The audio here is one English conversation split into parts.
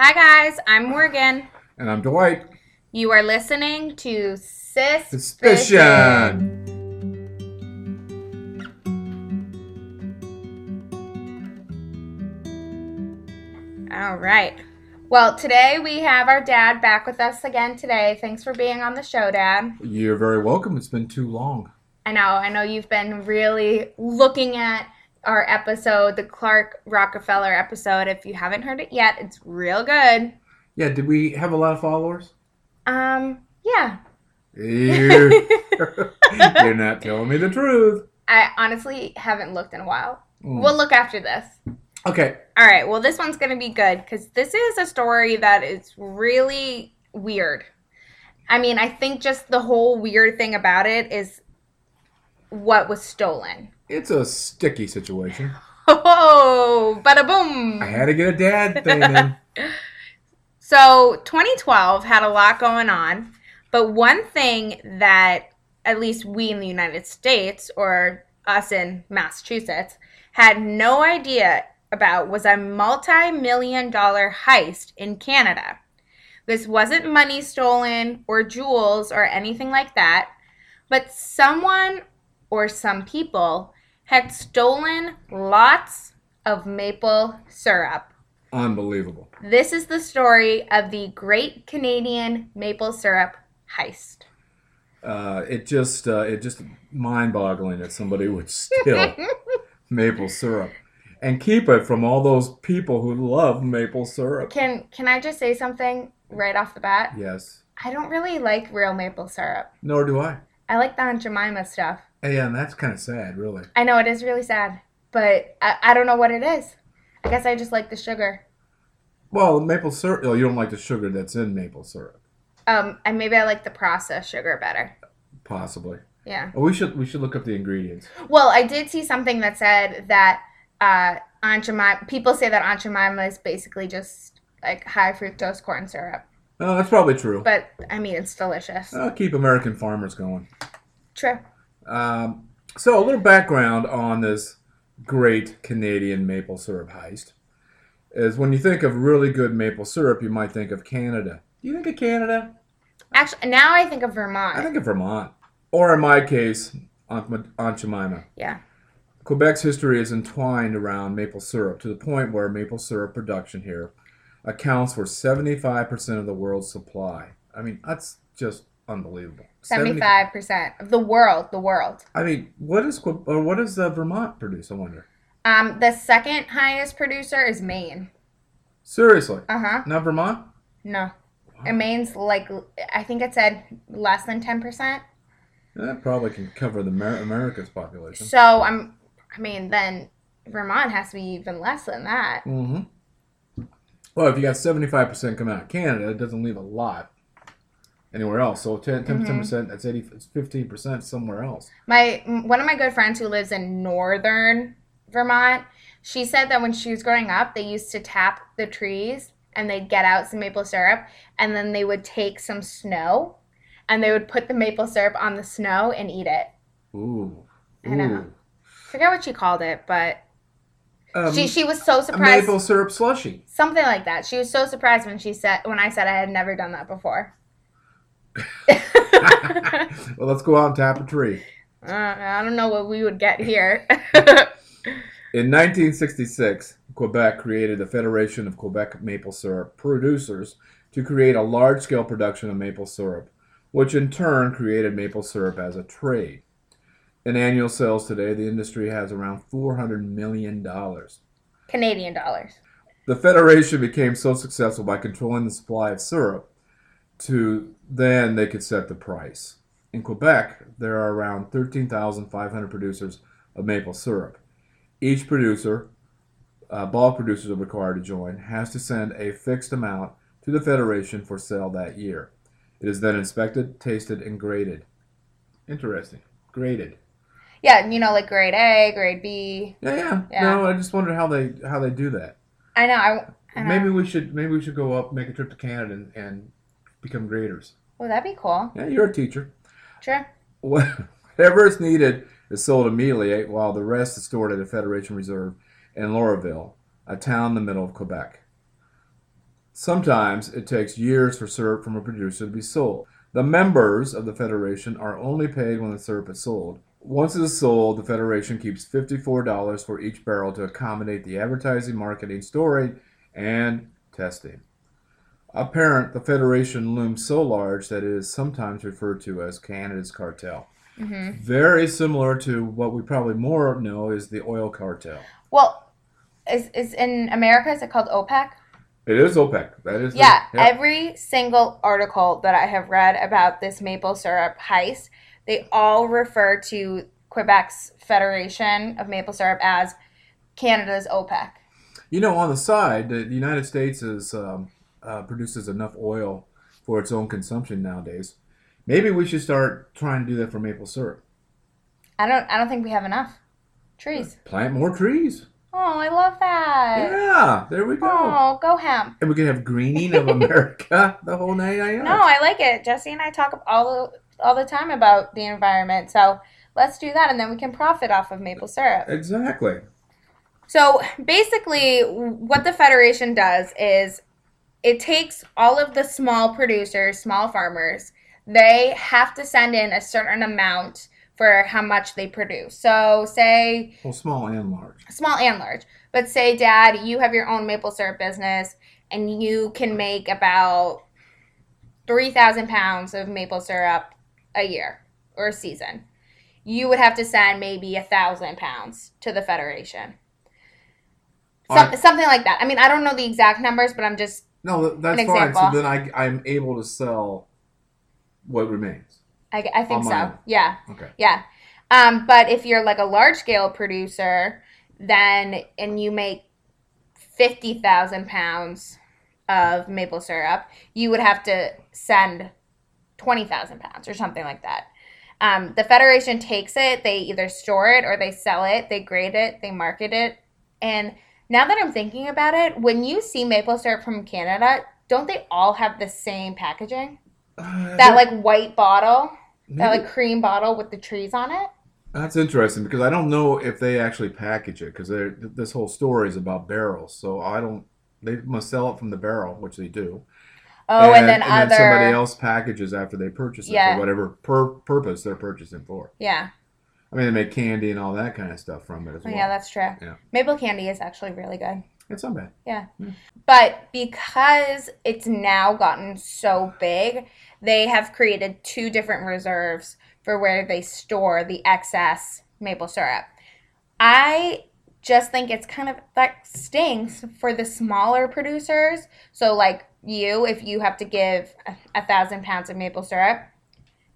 Hi, guys. I'm Morgan. And I'm Dwight. You are listening to Sis Suspicion. All right. Well, today we have our dad back with us again today. Thanks for being on the show, Dad. You're very welcome. It's been too long. I know. I know you've been really looking at our episode, the Clark Rockefeller episode. If you haven't heard it yet, it's real good. Yeah, did we have a lot of followers? Um, yeah. You're, you're not telling me the truth. I honestly haven't looked in a while. Mm. We'll look after this. Okay. All right. Well, this one's going to be good because this is a story that is really weird. I mean, I think just the whole weird thing about it is what was stolen. It's a sticky situation. Oh, bada boom. I had to get a dad thing in. So 2012 had a lot going on, but one thing that at least we in the United States or us in Massachusetts had no idea about was a multi-million dollar heist in Canada. This wasn't money stolen or jewels or anything like that, but someone or some people had stolen lots of maple syrup. Unbelievable. This is the story of the Great Canadian Maple Syrup Heist. Uh, it just uh, it just mind-boggling that somebody would steal maple syrup and keep it from all those people who love maple syrup. Can can I just say something right off the bat? Yes. I don't really like real maple syrup. Nor do I. I like the Aunt Jemima stuff. Yeah, and that's kind of sad, really. I know it is really sad, but I, I don't know what it is. I guess I just like the sugar. Well, maple syrup. Oh, you don't like the sugar that's in maple syrup, Um, and maybe I like the processed sugar better. possibly. Yeah. Oh, we should we should look up the ingredients. Well, I did see something that said that uh, Aunt Jemima. People say that Aunt Jemima is basically just like high fructose corn syrup. Oh, that's probably true. But I mean, it's delicious. Uh, keep American farmers going. True. Um, so, a little background on this great Canadian maple syrup heist is when you think of really good maple syrup, you might think of Canada. Do you think of Canada? Actually, now I think of Vermont. I think of Vermont. Or in my case, Aunt, Ma- Aunt Jemima. yeah. Quebec's history is entwined around maple syrup to the point where maple syrup production here accounts for 75% of the world's supply. I mean, that's just unbelievable. 75 percent of the world. The world. I mean, what is or what does uh, Vermont produce? I wonder. Um, the second highest producer is Maine. Seriously, Uh huh. not Vermont? No. And Maine's like I think it said less than ten percent. That probably can cover the Amer- America's population. So I'm. I mean, then Vermont has to be even less than that. Mm-hmm. Well, if you got 75% coming out of Canada, it doesn't leave a lot anywhere else. So 10, 10 Mhm. percent that's 80, it's 15% somewhere else. My one of my good friends who lives in northern Vermont, she said that when she was growing up, they used to tap the trees and they'd get out some maple syrup and then they would take some snow and they would put the maple syrup on the snow and eat it. Ooh. I know. Ooh. Forget what she called it, but Um, she she was so surprised. maple syrup slushy. Something like that. She was so surprised when she said when I said I had never done that before. Well, let's go out and tap a tree. Uh, I don't know what we would get here. In 1966, Quebec created the Federation of Quebec Maple Syrup Producers to create a large scale production of maple syrup, which in turn created maple syrup as a trade. In annual sales today, the industry has around $400 million. Canadian dollars. The Federation became so successful by controlling the supply of syrup to then they could set the price. In Quebec, there are around 13,500 producers of maple syrup. Each producer, uh, bulk producers are required to join, has to send a fixed amount to the Federation for sale that year. It is then inspected, tasted, and graded. Interesting. Graded. Yeah, you know, like grade A, grade B. Yeah, yeah. Yeah. No, I just wondered how they how they do that. I know. I, I know. Maybe we should maybe we should go up, make a trip to Canada, and, and become graders. Well, that'd be cool. Yeah, you're a teacher. Sure. Whatever is needed is sold immediately, while the rest is stored at the Federation Reserve in Laurierville, a town in the middle of Quebec. Sometimes it takes years for syrup from a producer to be sold. The members of the Federation are only paid when the syrup is sold. Once it is sold, the Federation keeps $54 for each barrel to accommodate the advertising, marketing, storage, and testing. Apparent, the Federation looms so large that it is sometimes referred to as Canada's cartel. Mm-hmm. Very similar to what we probably more know is the oil cartel. Well, is, is in America, is it called OPEC? It is OPEC. That is the- Yeah, every single article that I have read about this maple syrup heist, they all refer to Quebec's Federation of Maple Syrup as Canada's OPEC. You know, on the side, the United States is um, uh, produces enough oil for its own consumption nowadays. Maybe we should start trying to do that for maple syrup. I don't I don't think we have enough trees. Plant more trees. Oh, I love that. Yeah, there we go. Oh, go hemp. And we can have greening of America, the whole nine yards. No, I like it. Jesse and I talk all the, all the time about the environment. So let's do that and then we can profit off of maple syrup. Exactly. So basically, what the Federation does is it takes all of the small producers, small farmers, they have to send in a certain amount for how much they produce. So, say Well, small and large. small and large, but say, Dad, you have your own maple syrup business and you can make about 3,000 pounds of maple syrup a year or a season. You would have to send maybe a thousand pounds to the Federation. Some, something like that. I mean, I don't know the exact numbers, but I'm just No, that's fine. So then I, I'm able to sell what remains. I, I think so. own. Yeah, Okay. yeah. Um, but if you're like a large scale producer, then and you make fifty thousand pounds of maple syrup, you would have to send twenty thousand pounds or something like that. Um, the federation takes it; they either store it or they sell it. They grade it, they market it, and now that I'm thinking about it, when you see maple syrup from Canada, don't they all have the same packaging? Uh, That like white bottle, that like cream bottle with the trees on it. That's interesting because I don't know if they actually package it because this whole story is about barrels. So I don't. They must sell it from the barrel, which they do. Oh, and, then other. somebody else packages after they purchase it Yeah. for whatever pur- purpose they're purchasing for. Yeah. I mean, they make candy and all that kind of stuff from it as Oh, well. yeah, that's true. Yeah. Maple candy is actually really good. it's not bad. Yeah. But because it's now gotten so big, they have created two different reserves for where they store the excess maple syrup. I just think it's kind of that stinks for the smaller producers. So, like you, if you have to give a, a thousand pounds of maple syrup,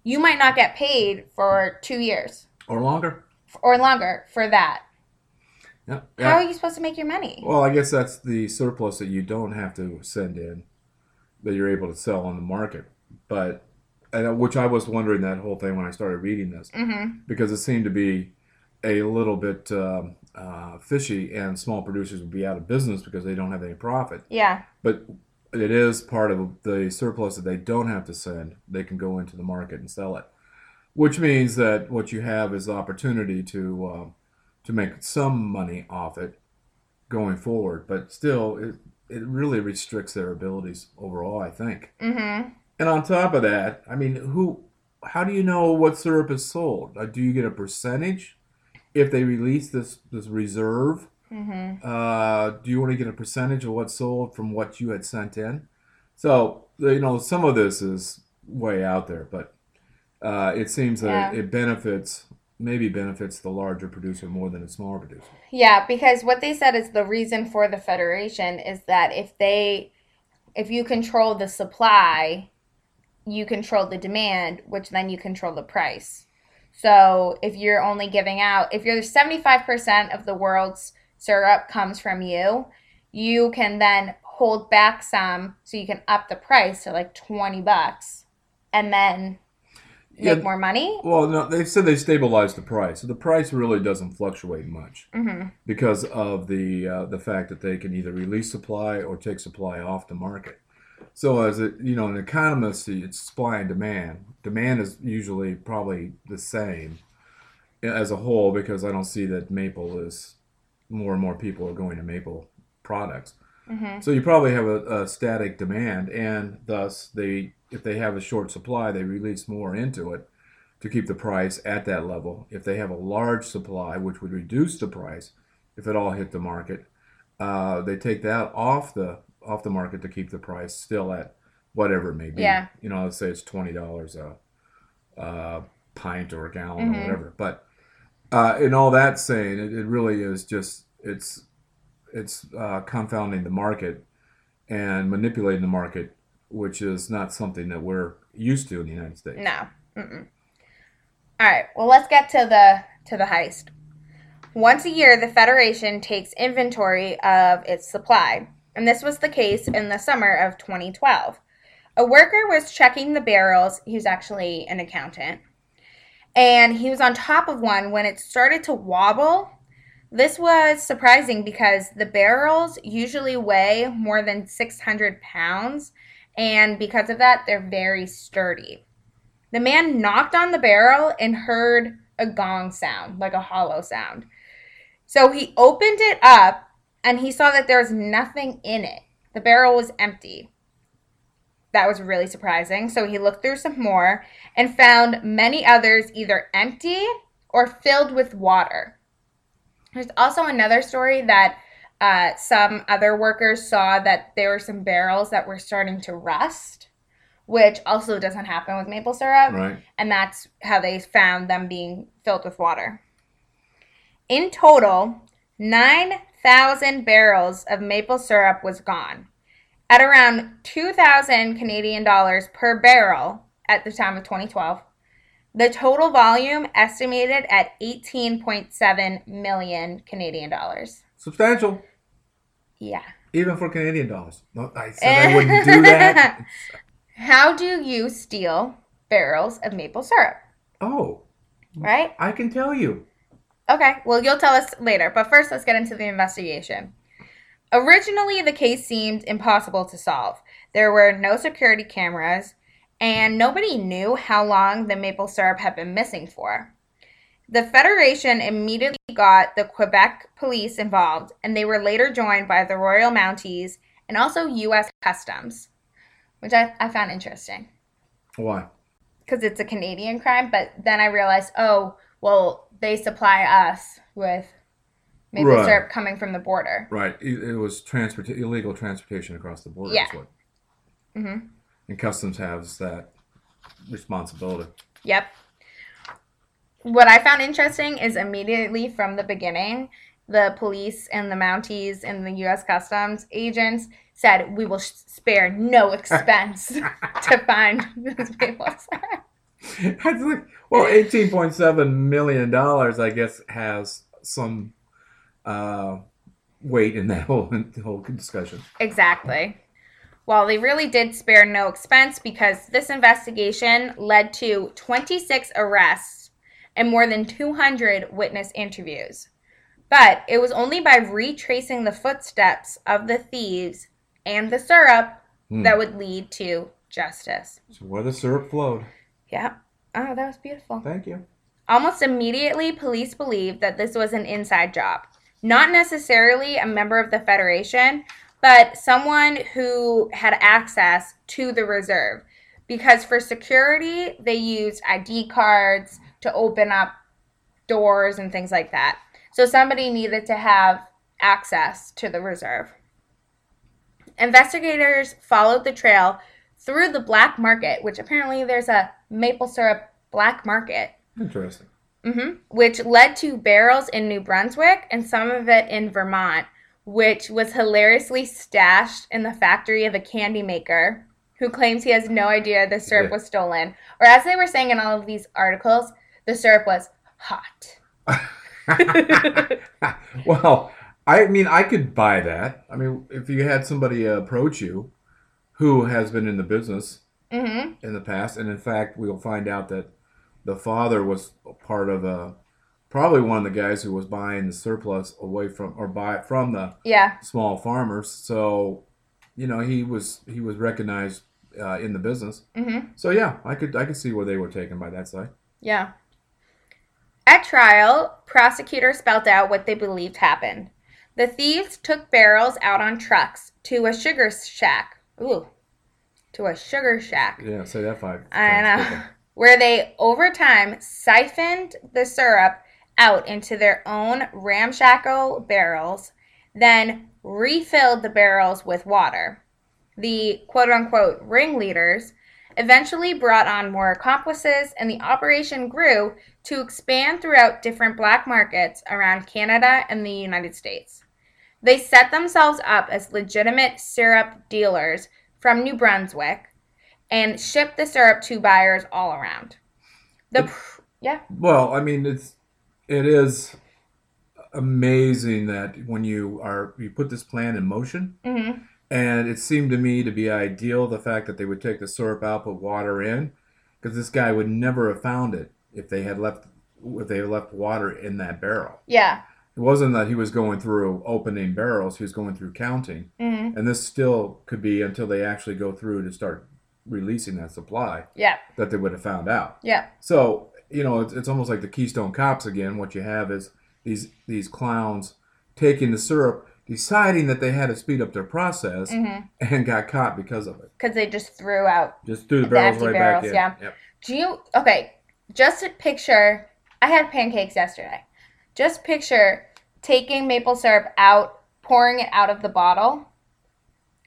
you might not get paid for two years Or longer. or longer for that. Yeah. How are you supposed to make your money? Well, I guess that's the surplus that you don't have to send in, that you're able to sell on the market. But, and, which I was wondering that whole thing when I started reading this. Mm-hmm. because it seemed to be a little bit um, uh, fishy, and small producers would be out of business because they don't have any profit. Yeah. But it is part of the surplus that they don't have to send. They can go into the market and sell it, which means that what you have is the opportunity to uh, to make some money off it going forward. But still, it it really restricts their abilities overall. I think. Mm-hmm. And on top of that, I mean, who? How do you know what syrup is sold? Uh, do you get a percentage if they release this this reserve? Mm-hmm. Uh, do you want to get a percentage of what's sold from what you had sent in? So you know, some of this is way out there, but uh, it seems that Yeah. it benefits maybe benefits the larger producer more than a smaller producer. Yeah, because what they said is the reason for the federation is that if they if you control the supply, you control the demand, which then you control the price. So if you're only giving out if you're 75% of the world's syrup comes from you, you can then hold back some so you can up the price to like 20 bucks and then make Yeah. more money. Well, no, they said they stabilized the price, so the price really doesn't fluctuate much. Mm-hmm. because of the uh, the fact that they can either release supply or take supply off the market. So as a you know an economist, it's supply and demand. Demand is usually probably the same as a whole because I don't see that maple is more and more people are going to maple products. Hmm So you probably have a, a static demand, and thus they, if they have a short supply, they release more into it to keep the price at that level. If they have a large supply, which would reduce the price if it all hit the market, uh, they take that off the off the market to keep the price still at whatever it may be. Yeah. You know, let's say it's twenty dollars a, a pint or a gallon or Mhm. whatever. But uh, in all that saying, it, it really is just it's it's uh, confounding the market and manipulating the market, which is not something that we're used to in the United States. No. Mm-mm. All right. Well, let's get to the to the heist. Once a year, the Federation takes inventory of its supply, and this was the case in the summer of 2012. A worker was checking the barrels. He was actually an accountant, and he was on top of one when it started to wobble. This was surprising because the barrels usually weigh more than 600 pounds, and because of that, they're very sturdy. The man knocked on the barrel and heard a gong sound, like a hollow sound. So he opened it up and he saw that there was nothing in it. The barrel was empty. That was really surprising. So he looked through some more and found many others either empty or filled with water. There's also another story that uh, some other workers saw that there were some barrels that were starting to rust, which also doesn't happen with maple syrup Right. and that's how they found them being filled with water. In total, 9,000 barrels of maple syrup was gone at around 2,000 Canadian dollars per barrel at the time of 2012. The total volume estimated at 18.7 million Canadian dollars. Substantial, Yeah. even for Canadian dollars. No, I said I wouldn't do that. How do you steal barrels of maple syrup? Oh, Right? I can tell you. Okay, well, you'll tell us later, but first let's get into the investigation. Originally, the case seemed impossible to solve. There were no security cameras, and nobody knew how long the maple syrup had been missing for. The Federation immediately got the Quebec police involved, and they were later joined by the Royal Mounties and also U.S. Customs, which I, I found interesting Why? because it's a Canadian crime. But then I realized, oh, well, they supply us with maple Right. syrup coming from the border. Right. It, was transport illegal transportation across the border. Yeah. Is what. hmm And customs has that responsibility. Yep. What I found interesting is immediately from the beginning, the police and the Mounties and the U.S. Customs agents said, "We will spare no expense to find this maple syrup." That's like, well, eighteen point seven million dollars, I guess, has some uh, weight in that whole whole discussion. Exactly. Well, they really did spare no expense because this investigation led to 26 arrests and more than 200 witness interviews. But it was only by retracing the footsteps of the thieves and the syrup Hmm. that would lead to justice. So where the syrup flowed. Yeah. Oh, that was beautiful. Thank you. Almost immediately, police believed that this was an inside job. Not necessarily a member of the Federation, but someone who had access to the reserve. Because for security, they used ID cards to open up doors and things like that. So somebody needed to have access to the reserve. Investigators followed the trail through the black market, which apparently there's a maple syrup black market Interesting. Mm-hmm, which led to barrels in New Brunswick and some of it in Vermont, which was hilariously stashed in the factory of a candy maker who claims he has no idea the syrup was stolen. Or as they were saying in all of these articles, the syrup was hot. well, I mean, I could buy that. I mean, if you had somebody approach you who has been in the business hmm in the past, and in fact, we'll find out that the father was part of a probably one of the guys who was buying the surplus away from or buy it from the Yeah. small farmers. So, you know, he was he was recognized uh, in the business. hmm So yeah, I could I could see where they were taken by that side. Yeah. At trial, prosecutors spelled out what they believed happened. The thieves took barrels out on trucks to a sugar shack. Ooh, to a sugar shack. Yeah, say that five. I know. quicker. Where they, over time, siphoned the syrup out into their own ramshackle barrels, then refilled the barrels with water. The quote unquote ringleaders eventually brought on more accomplices, and the operation grew to expand throughout different black markets around Canada and the United States. They set themselves up as legitimate syrup dealers from New Brunswick and shipped the syrup to buyers all around. The pr- yeah, Well, I mean, it's it is amazing that when you are you put this plan in motion, hmm and it seemed to me to be ideal the fact that they would take the syrup out, put water in, because this guy would never have found it if they had left if they had left water in that barrel. yeah, It wasn't that he was going through opening barrels; he was going through counting, hmm and this still could be until they actually go through to start releasing that supply yeah, that they would have found out. yeah, So you know, it's, it's almost like the Keystone Cops again. What you have is these these clowns taking the syrup, deciding that they had to speed up their process, hmm and got caught because of it. because they just threw out Just threw the barrels right barrels, back in. yeah. Yep. Do you okay? Just picture. I had pancakes yesterday. Just picture taking maple syrup out, pouring it out of the bottle.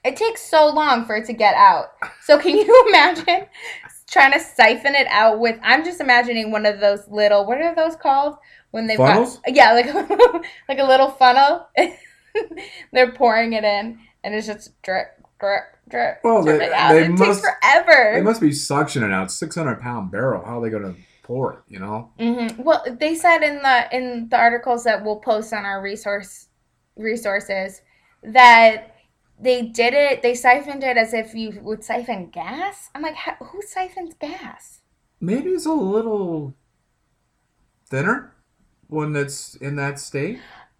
It takes so long for it to get out. So can you imagine trying to siphon it out with? I'm just imagining one of those little. What are those called? When they've Funnels? got yeah, like like a little funnel. They're pouring it in, and it's just drip, drip, drip. Well, they- out. they it must- takes forever. They must be suctioning out 600 pound barrel. How are they going to pour it? You know? hmm Well, they said in the in the articles that we'll post on our resource resources that they did it. They siphoned it as if you would siphon gas. I'm like, who siphons gas? Maybe it's a little thinner when that's in that state.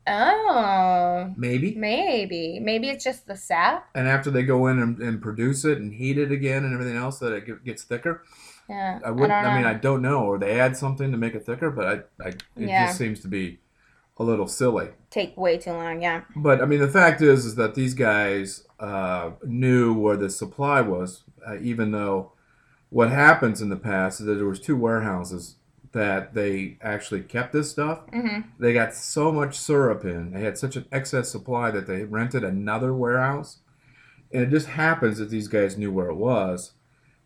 Oh, Maybe. maybe maybe it's just the sap. And after they go in and, and produce it and heat it again and everything else, that it gets thicker. Yeah, I wouldn't. don't I, mean. I don't know, or they add something to make it thicker, but I, I it Yeah. just seems to be a little silly. take way too long. Yeah. But I mean, the fact is, is that these guys uh, knew where the supply was, uh, even though what happens in the past is that there was two warehouses that they actually kept this stuff. hmm They got so much syrup in, they had such an excess supply that they rented another warehouse, and it just happens that these guys knew where it was,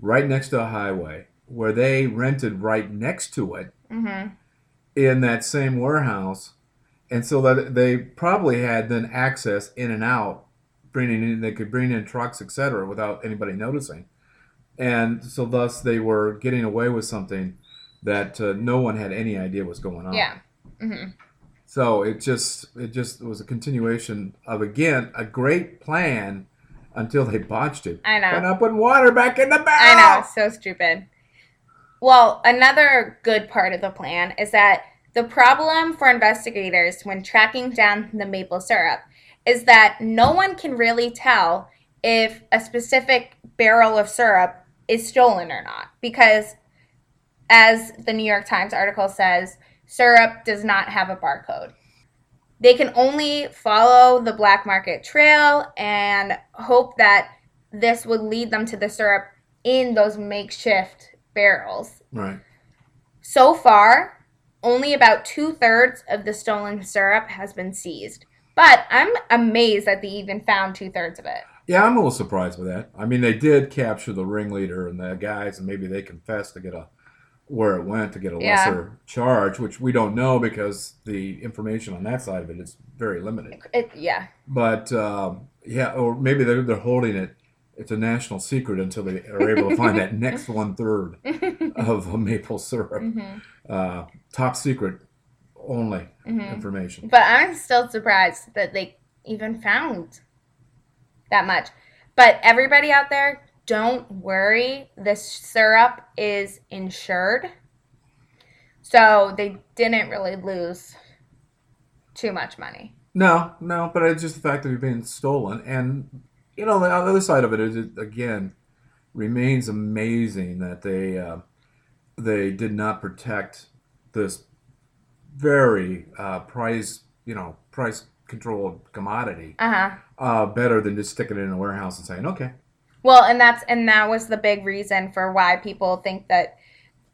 right next to a highway, where they rented right next to it hmm in that same warehouse, and so that they probably had then access in and out, bringing in they could bring in trucks, etc., without anybody noticing, and so thus they were getting away with something that uh, no one had any idea was going on. Yeah. hmm So it just it just was a continuation of again a great plan until they botched it. I know. By not putting water back in the I know, so stupid. Well, another good part of the plan is that the problem for investigators when tracking down the maple syrup is that no one can really tell if a specific barrel of syrup is stolen or not because as the New York Times article says, syrup does not have a barcode. They can only follow the black market trail and hope that this would lead them to the syrup in those makeshift barrels. Right. So far, only about two thirds of the stolen syrup has been seized. But I'm amazed that they even found two thirds of it. Yeah, I'm a little surprised by that. I mean, they did capture the ringleader and the guys, and maybe they confessed to get a where it went to get a Yeah. lesser charge, which we don't know because the information on that side of it is very limited. it yeah. But um, yeah, or maybe they're, they're holding it. It's a national secret until they are able to find that next one third of maple syrup. Mhm, Uh, top secret only mhm. information. But I'm still surprised that they even found that much. But everybody out there, don't worry. This syrup is insured. So they didn't really lose too much money. No, no, but it's just the fact that it's being stolen, and you know the other side of it is it again remains amazing that they uh, they did not protect this very uh, price you know price controlled commodity Uh huh. uh, better than just sticking it in a warehouse and saying, okay. Well, and that's and that was the big reason for why people think that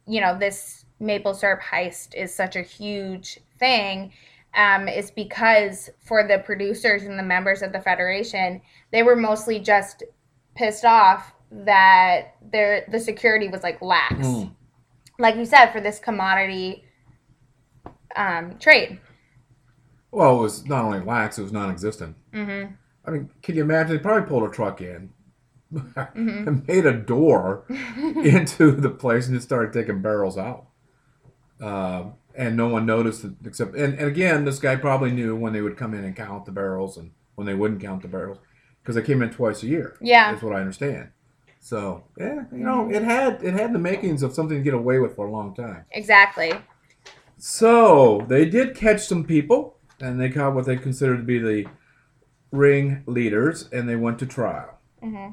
you know this maple syrup heist is such a huge thing um, is because for the producers and the members of the federation, they were mostly just pissed off that their the security was like lax, Mm. like you said, for this commodity um, trade. Well, it was not only lax, it was non existent. Mm-hmm. I mean, can you imagine? They probably pulled a truck in Mm-hmm. and made a door into the place and just started taking barrels out. Uh, and no one noticed it except, and, and again, this guy probably knew when they would come in and count the barrels and when they wouldn't count the barrels because they came in twice a year. Yeah. That's what I understand. So, yeah, you know, it had it had the makings of something to get away with for a long time. Exactly. So they did catch some people, and they caught what they considered to be the ring leaders, and they went to trial. mm-hmm.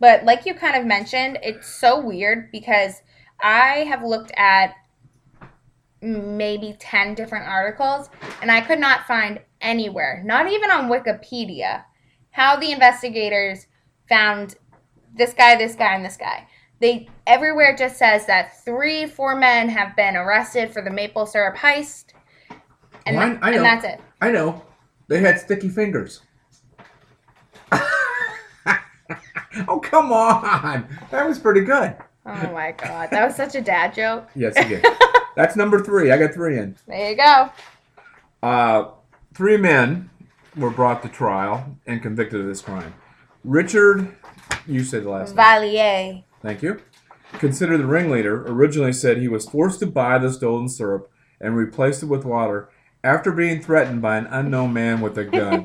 But like you kind of mentioned, it's so weird because I have looked at maybe 10 different articles and I could not find anywhere, not even on Wikipedia, how the investigators found this guy, this guy, and this guy. They everywhere just says that three, four men have been arrested for the maple syrup heist, and, Well, I- tha- I know. and that's it. I know they had sticky fingers. oh come on, that was pretty good. Oh my god, that was such a dad joke. Yes, you did. That's number three. I got three in. There you go. Uh, three men were brought to trial and convicted of this crime. Richard, you said the last name. Vallières. Thank you. Considered the ringleader, originally said he was forced to buy the stolen syrup and replaced it with water after being threatened by an unknown man with a gun.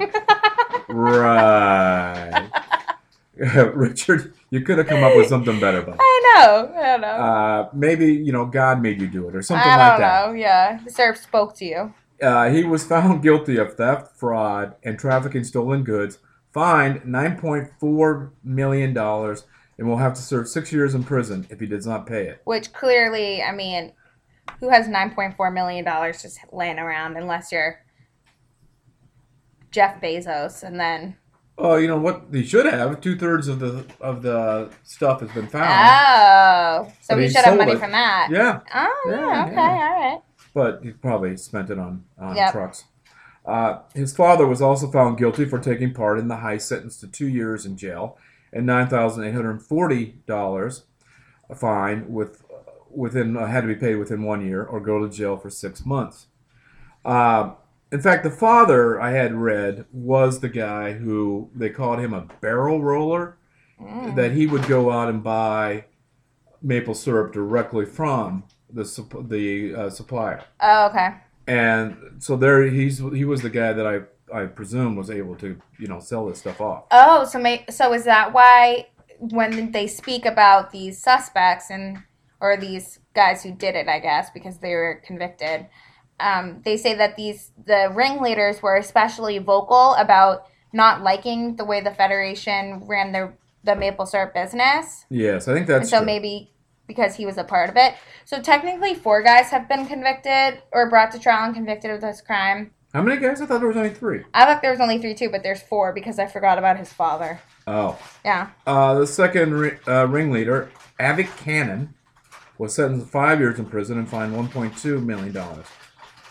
right. Richard, you could have come up with something better, but I know. I know. uh, maybe you know God made you do it or something I like don't that. know. Yeah, the syrup spoke to you. Uh, he was found guilty of theft, fraud, and trafficking stolen goods. Fined $9.4 million and will have to serve six years in prison if he does not pay it. Which clearly, I mean, who has nine point four million dollars just laying around unless you're Jeff Bezos, and then Oh, you know what? they should have. Two thirds of the of the stuff has been found. oh, so But we he should have money it. from that. Yeah, Oh, yeah, okay, yeah. all right. but he probably spent it on, on Yep. trucks. Uh, his father was also found guilty for taking part in the heist, sentenced to two years in jail and nine thousand eight hundred forty dollars a fine with within uh, had to be paid within one year or go to jail for six months. Uh, in fact, the father I had read was the guy who they called him a barrel roller. Mm. That he would go out and buy maple syrup directly from the the uh, supplier Oh, okay. and so there he's he was the guy that I I presume was able to you know sell this stuff off. Oh, so may, so is that why when they speak about these suspects and or these guys who did it, I guess, because they were convicted, um, they say that these the ringleaders were especially vocal about not liking the way the Federation ran their the maple syrup business, Yes, I think and that's so true. maybe because he was a part of it. So technically, four guys have been convicted or brought to trial and convicted of this crime. How many guys? I thought there was only three. I thought there was only three too, but there's four because I forgot about his father. Oh, Yeah. uh, the second ri- uh, ringleader, Avik Caron, was sentenced to five years in prison and fined 1.2 million dollars.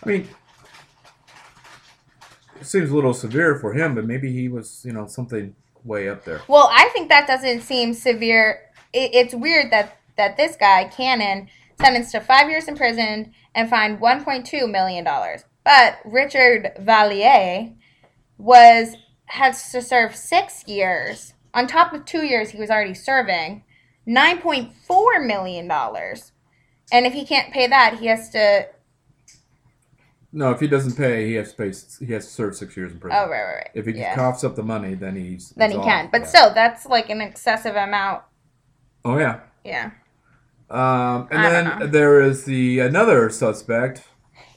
I mean, it seems a little severe for him, but maybe he was you know something way up there. Well, I think that doesn't seem severe. It, it's weird that that this guy Caron sentenced to five years in prison and fined 1.2 million dollars, but Richard Vallières was has to serve six years on top of two years he was already serving, 9.4 million dollars, and if he can't pay that, he has to. No, if he doesn't pay, he has to pay. He has to serve six years in prison. Oh, right, right, right. If he yeah. coughs up the money, then he's then he's he off. can, but Yeah. still, that's like an excessive amount. Oh yeah. Yeah. Um, and I then there is the another suspect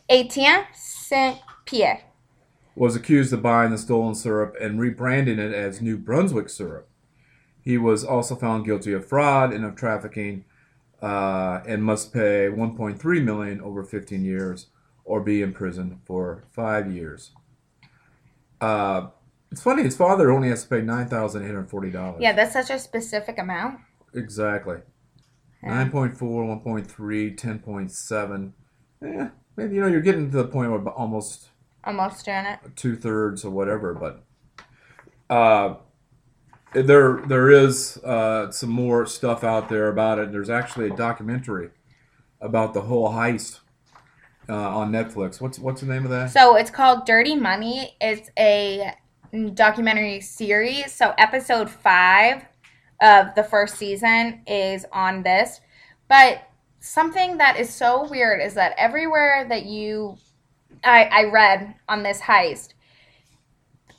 Etienne Saint Pierre. was accused of buying the stolen syrup and rebranding it as New Brunswick syrup. He was also found guilty of fraud and of trafficking, uh, and must pay 1.3 million over 15 years, or be imprisoned for five years. Uh, it's funny. His father only has to pay nine thousand eight hundred forty dollars. Yeah, that's such a specific amount. exactly. Yeah. 9.4, 1.3, 10.7. Yeah, maybe you know you're getting to the point where almost Almost doing it. two thirds or whatever, but uh, there there is uh, some more stuff out there about it. There's actually a documentary about the whole heist uh, on Netflix. What's what's the name of that? So it's called Dirty Money. It's a documentary series. So episode five of the first season is on this. But something that is so weird is that everywhere that you I, I read on this heist,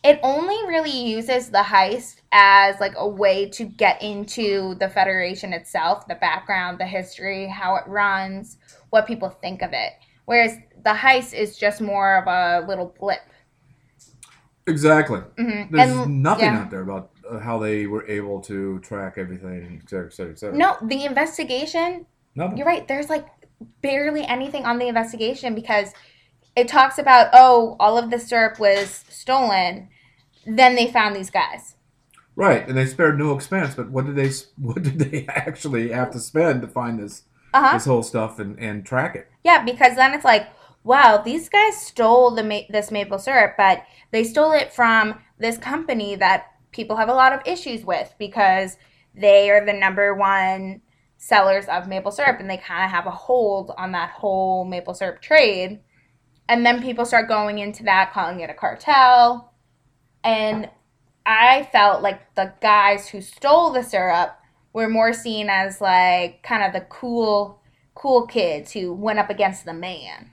it only really uses the heist as like a way to get into the Federation itself, the background, the history, how it runs, what people think of it. Whereas the heist is just more of a little blip. Exactly. hmm There's And nothing yeah. out there about uh, how they were able to track everything, et cetera, et cetera, et cetera. no, the investigation Nothing. You're right. There's like barely anything on the investigation because it talks about, oh, all of the syrup was stolen. Then they found these guys. Right, and they spared no expense. But what did they what did they actually have to spend to find this Uh huh. this whole stuff and, and track it? Yeah, because then it's like, wow, these guys stole the ma- this maple syrup, but they stole it from this company that people have a lot of issues with because they are the number one sellers of maple syrup and they kind of have a hold on that whole maple syrup trade. And then people start going into that, calling it a cartel. And I felt like the guys who stole the syrup were more seen as like kind of the cool cool kids who went up against the man.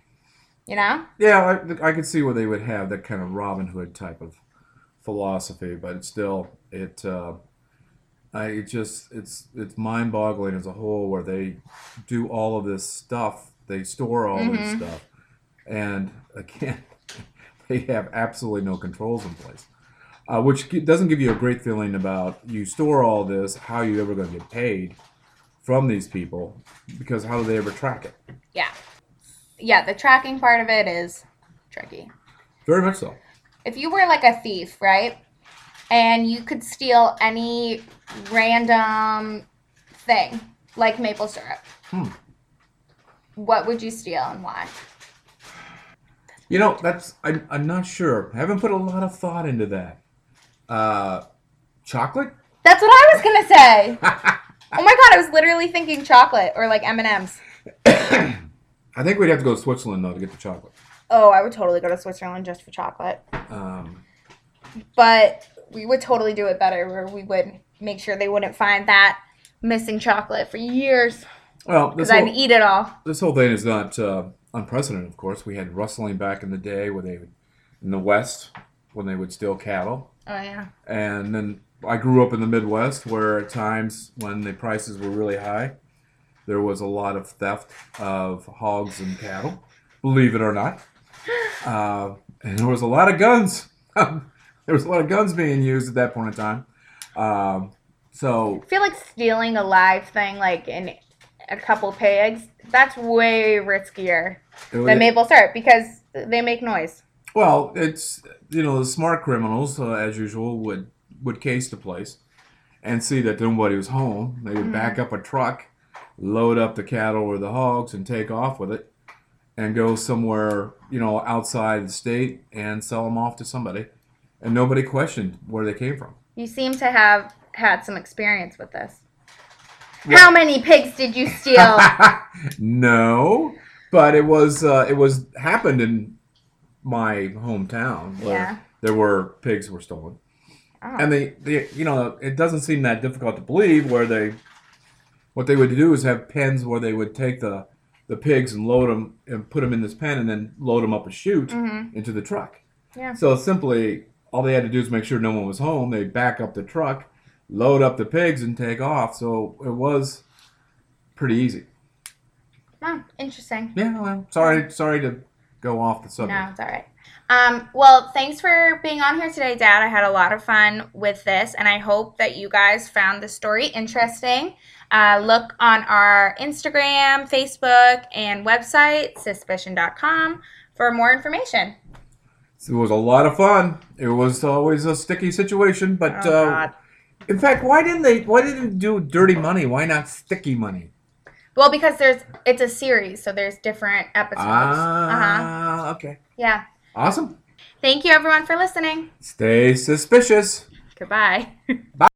You know? Yeah, I, I could see where they would have that kind of Robin Hood type of philosophy, but it's still it. Uh, I it just it's it's mind boggling as a whole where they do all of this stuff, they store all this Mhm. stuff, and again, they have absolutely no controls in place. Uh, which doesn't give you a great feeling about you store all this. How are you ever going to get paid from these people? Because how do they ever track it? Yeah. Yeah, the tracking part of it is tricky. Very much so. If you were like a thief, right? And you could steal any random thing, like maple syrup. Hmm. What would you steal and why? You know, that's I'm, I'm not sure. I haven't put a lot of thought into that. Uh, chocolate? That's what I was gonna say. Oh my god, I was literally thinking chocolate or like M and M's. I think we'd have to go to Switzerland though to get the chocolate. Oh, I would totally go to Switzerland just for chocolate. Um, But we would totally do it better where we would make sure they wouldn't find that missing chocolate for years well, because I'd eat it all. this whole thing is not uh, unprecedented. Of course, we had rustling back in the day where they would, in the West when they would steal cattle, Oh yeah. and then I grew up in the Midwest where at times when the prices were really high, there was a lot of theft of hogs and cattle. Believe it or not. Uh, and there was a lot of guns. there was a lot of guns being used at that point in time. Um, so I feel like stealing a live thing like in a couple pigs, that's way riskier was- than maple syrup because they make noise. well, it's you know the smart criminals uh, as usual would would case the place and see that nobody was home. They would Mhm. back up a truck, load up the cattle or the hogs, and take off with it, and go somewhere you know outside the state and sell them off to somebody, and nobody questioned where they came from. You seem to have had some experience with this. Yeah. How many pigs did you steal? no, but it was uh, it was happened in my hometown where yeah. there were pigs were stolen, Oh. and they, they you know it doesn't seem that difficult to believe where they what they would do is have pens where they would take the the pigs and load them and put them in this pen and then load them up a chute Mhm. into the truck. Yeah. So simply all they had to do is make sure no one was home. They back up the truck, load up the pigs, and take off. So it was pretty easy. Oh, interesting. Yeah, well, sorry, sorry to go off the subject. No, it's all right. Um, well, thanks for being on here today, Dad. I had a lot of fun with this, and I hope that you guys found the story interesting. Uh, look on our Instagram, Facebook, and website, suspicion.com, for more information. It was a lot of fun. It was always a sticky situation, but oh, uh, in fact, why didn't they? Why didn't they do dirty money? Why not sticky money? Well, because there's it's a series, so there's different episodes. Ah, uh-huh. okay. Yeah. Awesome. Thank you, everyone, for listening. Stay suspicious. Goodbye. Bye.